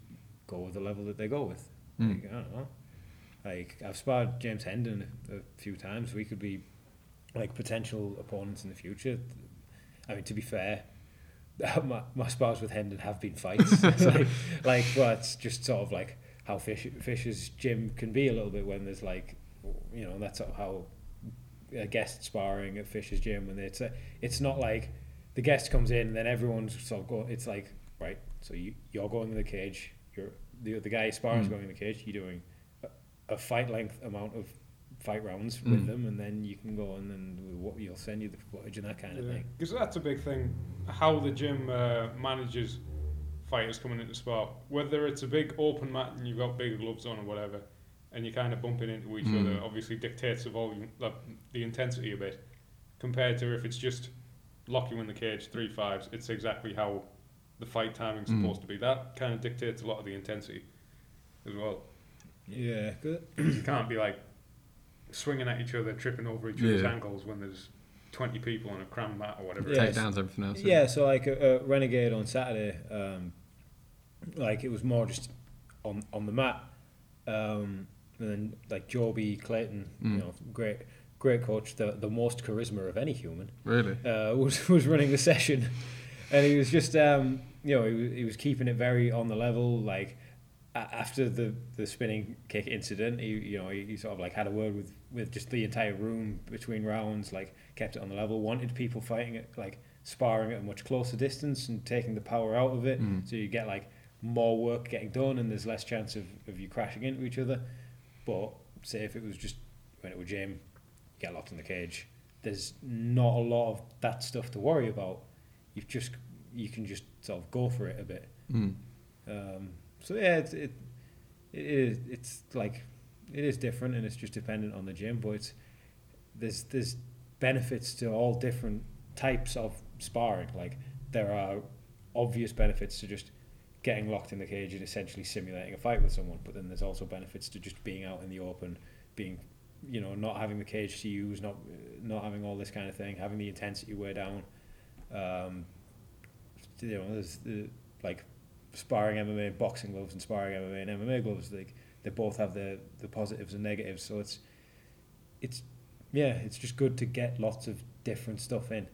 go with the level that they go with. Mm. Like, I don't know. Like I've sparred James Hendon a, a few times. We could be like potential opponents in the future. I mean, to be fair, my, my spars with Hendon have been fights. like, like, but it's just sort of like how Fish, Fisher's gym can be a little bit when there's like, you know, that's sort of how a guest sparring at Fisher's gym, and it's a, it's not like the guest comes in and then everyone's sort of go. It's like right, so you you're going in the cage. You're the the guy sparring's Mm. going in the cage. You're doing a, a fight length amount of fight rounds with Mm. them, and then you can go and then what you'll send you the footage and that kind of thing. Because that's a big thing. How the gym uh, manages fighters coming into spar, whether it's a big open mat and you've got big gloves on or whatever, and you're kind of bumping into each Mm. other, obviously dictates the volume, the, the intensity a bit. Compared to if it's just lock you in the cage, three fives, it's exactly how the fight timing's Mm. supposed to be. That kind of dictates a lot of the intensity as well. Yeah, good. you can't be like swinging at each other, tripping over each other's Yeah. ankles when there's 20 people on a cram mat or whatever. Yeah. Takedowns, everything else. Yeah, so like a, a Renegade on Saturday, um, like it was more just on on the mat, um, and then like Joby Clayton, Mm. you know, great great coach, the the most charisma of any human, Really? uh, was was running the session, and he was just um, you know he was, he was keeping it very on the level, like. After the, the spinning kick incident, he you know he, he sort of like had a word with, with just the entire room between rounds, like kept it on the level, wanted people fighting it like sparring at a much closer distance and taking the power out of it, Mm. so you get like more work getting done and there's less chance of, of you crashing into each other. But say if it was just when it was Jim, get locked in the cage. There's not a lot of that stuff to worry about. You've just you can just sort of go for it a bit. Mm. Um, so yeah, it's, it it is it's like it is different and it's just dependent on the gym, but it's there's there's benefits to all different types of sparring. Like there are obvious benefits to just getting locked in the cage and essentially simulating a fight with someone, but then there's also benefits to just being out in the open, being you know not having the cage to use, not not having all this kind of thing, having the intensity wear down. Um, you know, there's the like sparring MMA, boxing gloves, and sparring MMA and MMA gloves. Like they both have the the positives and negatives. So it's it's yeah, it's just good to get lots of different stuff in.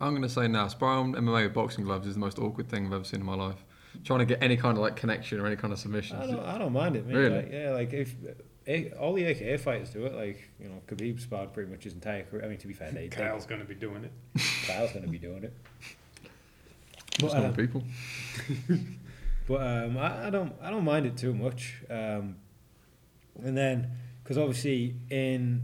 I'm going to say now, sparring MMA with boxing gloves is the most awkward thing I've ever seen in my life. Trying to get any kind of like connection or any kind of submission. I don't I don't mind it, man. Really? Like, yeah, like if. All the AKA fighters do it, like you know, Khabib sparred pretty much his entire career. I mean, to be fair, they, they Kyle's going to be doing it. Kyle's going to be doing it. Just But, normal uh, people. But um, I, I don't I don't mind it too much. Um, and then because obviously in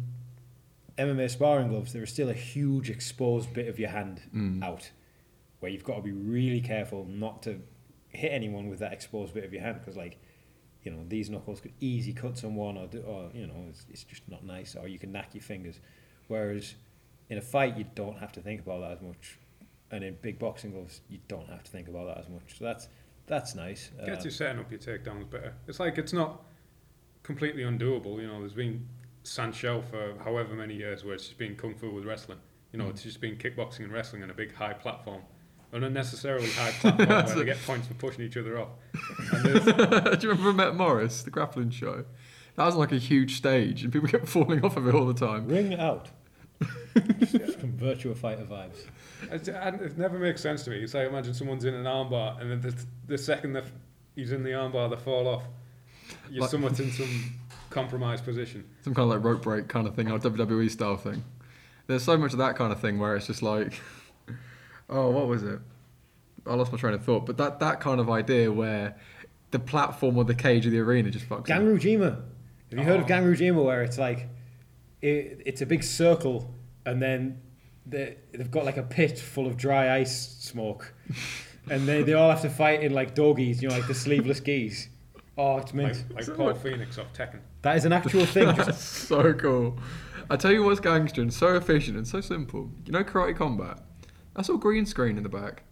MMA sparring gloves there is still a huge exposed bit of your hand Mm. out, where you've got to be really careful not to hit anyone with that exposed bit of your hand because like you know these knuckles could easy cut someone or do, or you know it's, it's just not nice or you can knack your fingers. Whereas in a fight you don't have to think about that as much, and in big boxing gloves you don't have to think about that as much. So that's that's nice. Gets you setting up your takedowns better. It's like it's not completely undoable. You know, there's been Sanshou for however many years where it's just been kung fu with wrestling. You know, Mm. it's just been kickboxing and wrestling on a big high platform. An unnecessarily high platform where they get points for pushing each other off. And Do you remember Metamoris, the grappling show? That was like a huge stage, and people kept falling off of it all the time. Ring out. From Virtua Fighter vibes. It, it never makes sense to me. It's like imagine someone's in an armbar, and then the, the second that he's in the armbar, they fall off. You're Like- somewhat in some compromised position. Some kind of like rope break kind of thing, or WWE style thing. There's so much of that kind of thing where it's just like, oh, what was it? I lost my train of thought. But that, that kind of idea where the platform or the cage of the arena just fucks. up. Ganryujima. Have you heard of Oh. Ganryujima where it's like it, it's a big circle and then they, they've got like a pit full of dry ice smoke and they, they all have to fight in like doggies, you know, like the sleeveless gis. Oh, it's mint. Like, like Paul what- Phoenix off Tekken. That is an actual thing. Just, so cool. I tell you what's gangster and so efficient and so simple. You know karate combat? That's all green screen in the back.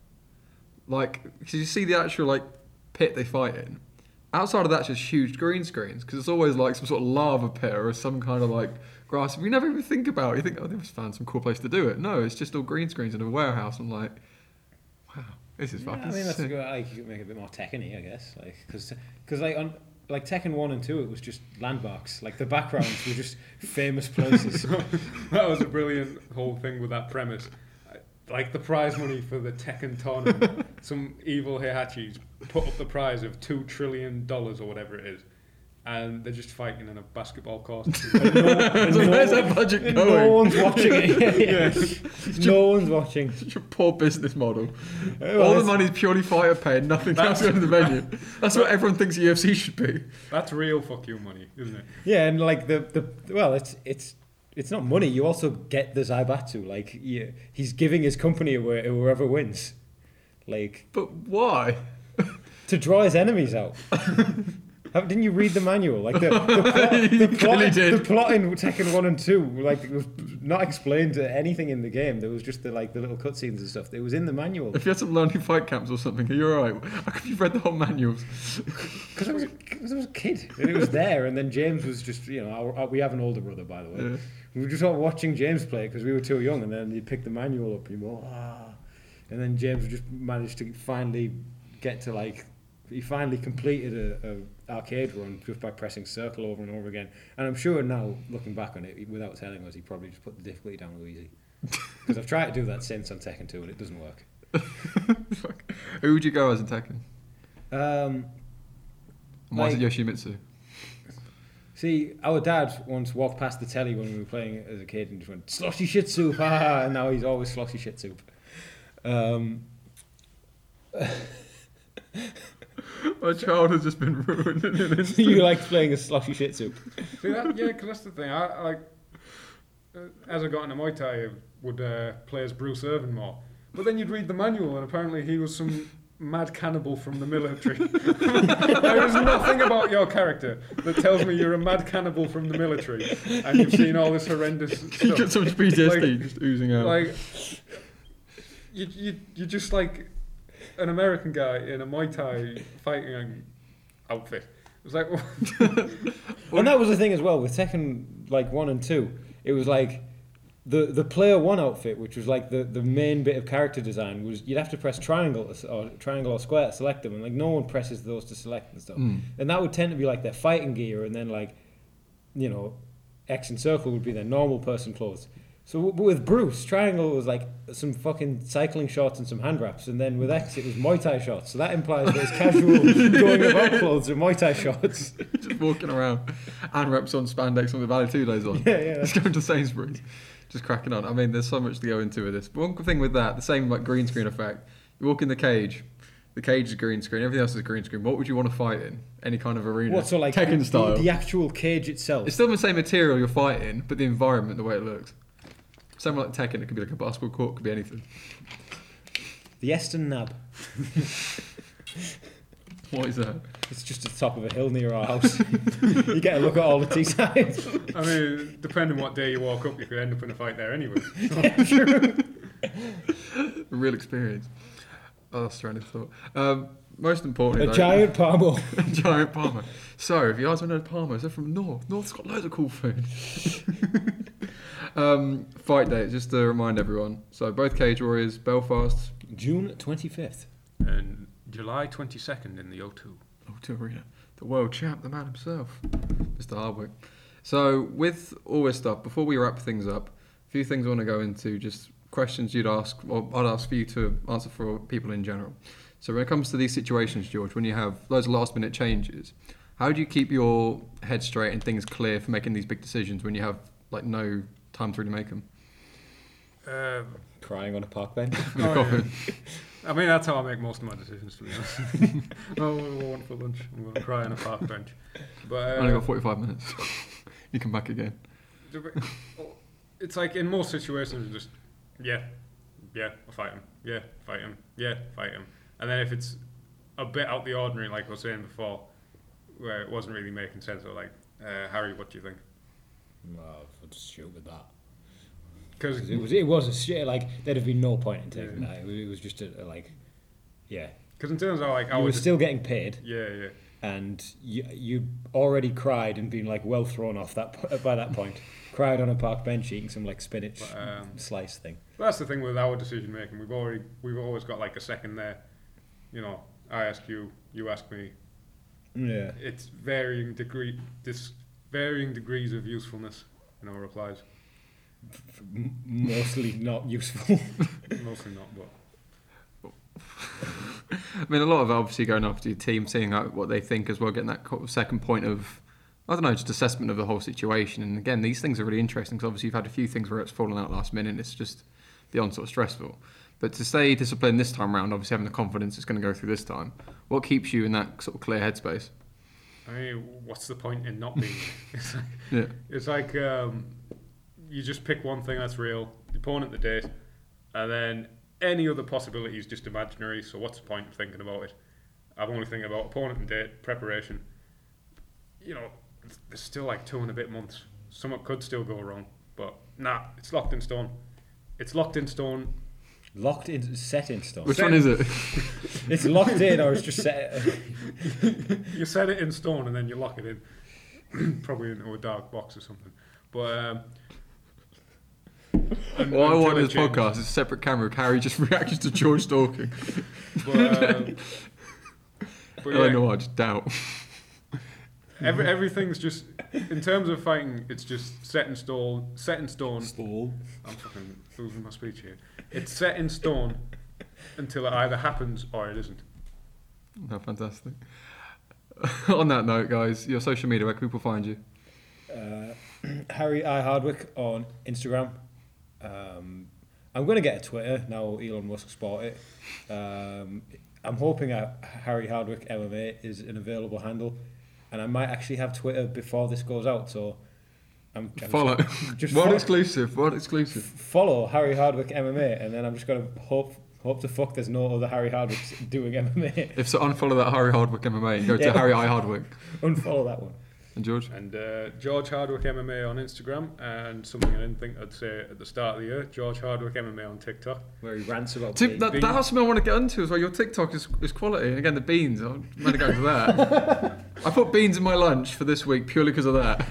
Like, cause you see the actual like pit they fight in. Outside of that's just huge green screens because it's always like some sort of lava pit or some kind of like grass. You never even think about. it. You think, oh, they must found some cool place to do it. No, it's just all green screens in a warehouse. I'm like, wow, this is Yeah, fucking. I mean, that's sick. good. Like, you could make it a bit more Tekken-y, I guess. Like, because like on like Tekken one and two, it was just landmarks. Like the backgrounds were just famous places. that was a brilliant whole thing with that premise. Like the prize money for the Tekken tournament, some evil Heihachis put up the prize of two trillion dollars or whatever it is, and they're just fighting in a basketball court. And no, and So no where's that budget going? No one's watching it. no one's watching. Such a poor business model. Well, All the money's purely fighter paid, nothing else going to the venue. That's what everyone thinks UFC should be. That's real fuck you money, isn't it? Yeah, and like the the well, it's it's it's not money. You also get the Zaibatsu. Like you, he's giving his company away to whoever wins, like But why? to draw his enemies out. How, didn't you read the manual? Like the, the, plot, the, plot, the plot in Tekken one and two, like it was not explained to anything in the game. There was just the like the little cutscenes and stuff. It was in the manual. If you had some lonely fight camps or something, are you alright? How come you've read the whole manuals? Because I was, I was a kid, and it was there. And then James was just, you know, our, our, we have an older brother, by the way. Yeah. We were just all watching James play because we were too young, and then you pick the manual up, and you go, ah. And then James just managed to finally get to like, he finally completed a, a arcade run just by pressing circle over and over again. And I'm sure now, looking back on it, without telling us, he probably just put the difficulty down real easy. Because I've tried to do that since on Tekken 2, and it doesn't work. Fuck. Who would you go as in Tekken? Um, And Why is it Yoshimitsu? See, our dad once walked past the telly when we were playing as a kid and just went, sloshy shit soup, ha, ha, ha," and now he's always sloshy shit soup. Um, My child has just been ruined in an instant. you liked playing as sloshy shit soup. See that? Yeah, because that's the thing. I, I like uh, as I got into Muay Thai, I would uh, play as Bruce Irvin more. But then you'd read the manual, and apparently he was some mad cannibal from the military. there is nothing about your character that tells me you're a mad cannibal from the military, and you've seen all this horrendous stuff. you get stuff. so much PTSD Like- just oozing out. Like, you, you, you're just like an American guy in a Muay Thai fighting outfit. It was like, And that was the thing as well with Tekken like one and two. It was like the the player one outfit, which was like the, the main bit of character design, was you'd have to press triangle or triangle or square to select them, and like no one presses those to select and stuff. Mm. And that would tend to be like their fighting gear, and then like you know, X and circle would be their normal person clothes. So with Bruce, triangle was like some fucking cycling shorts and some hand wraps, and then with X it was Muay Thai shorts. So that implies that his casual going about clothes are Muay Thai shorts. just walking around and wraps on spandex on the Valley two days on. Yeah, yeah. Just going to Sainsbury's, just cracking on. I mean, there's so much to go into with this. But one thing with that, the same like green screen effect. You walk in the cage, the cage is green screen, everything else is green screen. What would you want to fight in? Any kind of arena? What so like Tekken the, style. The, the actual cage itself. It's still the same material you're fighting, but the environment, the way it looks. Something like Tekken, it could be like a basketball court, could be anything. The Eston Nab. What is that? It's just at the top of a hill near our house. you get a look at all the Teesside. I mean, depending on what day you walk up, you could end up in a fight there anyway. A real experience. Oh, that's train of thought. Um, most importantly, A though- giant A giant Parmo. So, if you guys want to know Parmos, they're from North. North's got loads of cool food. um, fight date, just to remind everyone. So, both Cage Warriors, Belfast, June 25th. And July 22nd in the O2. O2 Arena, the world champ, the man himself, Mr. Hardwick. So, with all this stuff, before we wrap things up, a few things I want to go into, just questions you'd ask, or I'd ask for you to answer for people in general. So, when it comes to these situations, George, when you have those last minute changes, how do you keep your head straight and things clear for making these big decisions when you have like no time to really make them? Um, Crying on a park bench. In the Oh, coffin. I mean, that's how I make most of my decisions, to be honest. oh, what do I want for lunch? I'm going to cry on a park bench. But uh, Only got 45 minutes. you come back again. it's like in most situations, you just yeah, yeah, I'll fight him. Yeah, fight him. Yeah, fight him. And then if it's a bit out the ordinary, like I was saying before, where it wasn't really making sense, or like uh, Harry, what do you think? well, I'll just shoot with that. Because It was, it was a shit, like, there'd have been no point in taking Yeah. that. It was, it was just a, a, like, yeah. Because in terms of like I You were still getting paid, yeah yeah and you, you already cried and been, like, well thrown off that by that point. cried on a park bench eating some, like, spinach But, um, slice thing. That's the thing with our decision making. We've already we've always got like a second there. You know, I ask you, you ask me. Yeah. It's varying degree this varying degrees of usefulness in our replies. M- mostly not useful. Mostly not, but I mean, a lot of obviously going after your team, seeing out what they think as well, getting that second point of, I don't know, just assessment of the whole situation. And again, these things are really interesting because obviously you've had a few things where it's fallen out last minute. It's just beyond sort of stressful. But to stay disciplined this time round, obviously having the confidence it's going to go through this time, what keeps you in that sort of clear headspace? I mean, what's the point in not being? it's like, Yeah. it's like um, you just pick one thing that's real, the opponent, the date, and then any other possibility is just imaginary. So what's the point of thinking about it? I'm only thinking about opponent and date, preparation. You know, there's still like two and a bit months. Something could still go wrong, but nah, it's locked in stone. It's locked in stone. Locked in, set in stone. Which one is it? It's locked in or it's just set. You set it in stone and then you lock it in, probably into a dark box or something. But um, un- What I until want in it this changes. podcast is a separate camera. of Harry just reacting to George talking. But, um, but I don't know. I just doubt. every, everything's just in terms of fighting. It's just set in stone. Set in stone. Stall. I'm fucking losing my speech here. It's set in stone until it either happens or it isn't. No, fantastic. On that note, guys, your social media, where can people find you? Uh, Harry I Hardwick on Instagram. Um, I'm going to get a Twitter now. Elon Musk's bought it. Um, I'm hoping a Harry Hardwick MMA is an available handle, and I might actually have Twitter before this goes out. So I'm, I'm Follow. Just What follow, exclusive? What exclusive? follow Harry Hardwick MMA, and then I'm just going to hope hope to fuck there's no other Harry Hardwicks doing MMA. If so, unfollow that Harry Hardwick MMA and go to Harry I Hardwick. Unfollow that one. And George? And uh, George Hardwick MMA on Instagram, and something I didn't think I'd say at the start of the year. George Hardwick MMA on TikTok. Where he rants about Dude, being- that, beans. that's something I want to get into as well. Your TikTok is, is quality. And again, the beans. I'm going to go into that. I put beans in my lunch for this week purely because of that.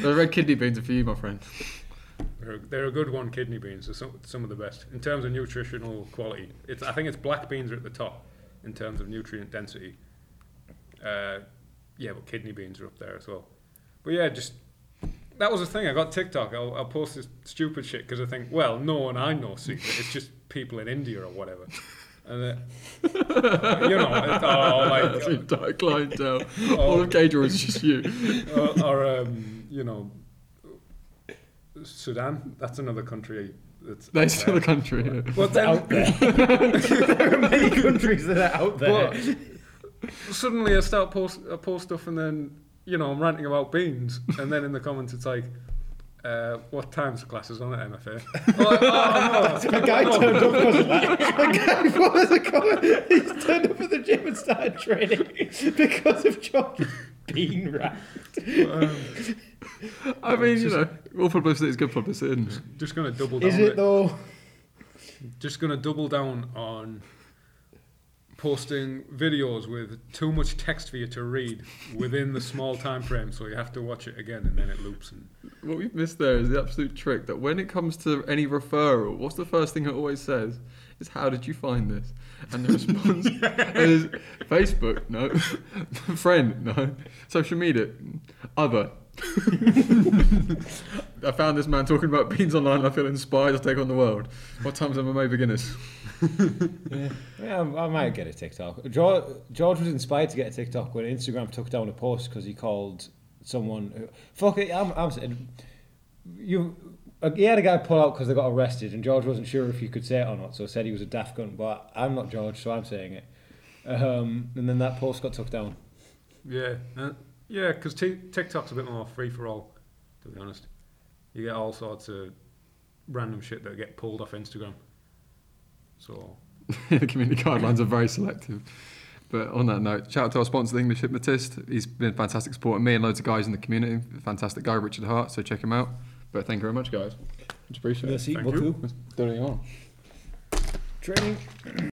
the red kidney beans are for you, my friend. They're, they're a good one, kidney beans. They're some, some of the best in terms of nutritional quality. It's I think it's black beans are at the top in terms of nutrient density. Uh, yeah, but kidney beans are up there as well. But yeah, just that was the thing. I got TikTok. I'll, I'll post this stupid shit because I think, well, no one I know sees it. It's just people in India or whatever. And uh, you know, it's, or, That's like, entire clientele. All of Cage is just you. or, or um, you know, Sudan. That's another country. That's up That's there. the country. Yeah. But then, out there. there are many countries that are out there. But suddenly I start post I post stuff and then you know I'm ranting about beans and then in the comments it's like uh, what time's the classes on at MFA? I'm like, oh, no. A guy turned up because of that. A guy was a comment. He's turned up at the gym and started training because of George being rap. Um, I mean, you know, all publicity is good publicity. Isn't it? just gonna double down. Is on it though? Just gonna double down on posting videos with too much text for you to read within the small time frame, so you have to watch it again and then it loops. And What we've missed there is the absolute trick that when it comes to any referral, what's the first thing it always says? Is how did you find this? And the response is Facebook, no. Friend, no. Social media, other. I found this man talking about beans online. I feel inspired to take on the world. What time's MMA beginners? Yeah, yeah I, I might get a TikTok. George, George was inspired to get a TikTok when Instagram took down a post because he called someone. Who, fuck it, I'm, I'm saying you. Uh, he had a guy pull out because they got arrested, and George wasn't sure if he could say it or not, so said he was a daft gun. But I'm not George, so I'm saying it. Um, and then that post got took down. yeah, uh, yeah, because t- TikTok's a bit more free for all. To be honest, you get all sorts of random shit that get pulled off Instagram. So the community guidelines are very selective. But on that note, shout out to our sponsor, the English Hypnotist. He's been a fantastic supporting me and loads of guys in the community. Fantastic guy, Richard Hart. So check him out. But thank you very much, guys. Much appreciated. Merci Thank beaucoup. you. Let's do on. Training.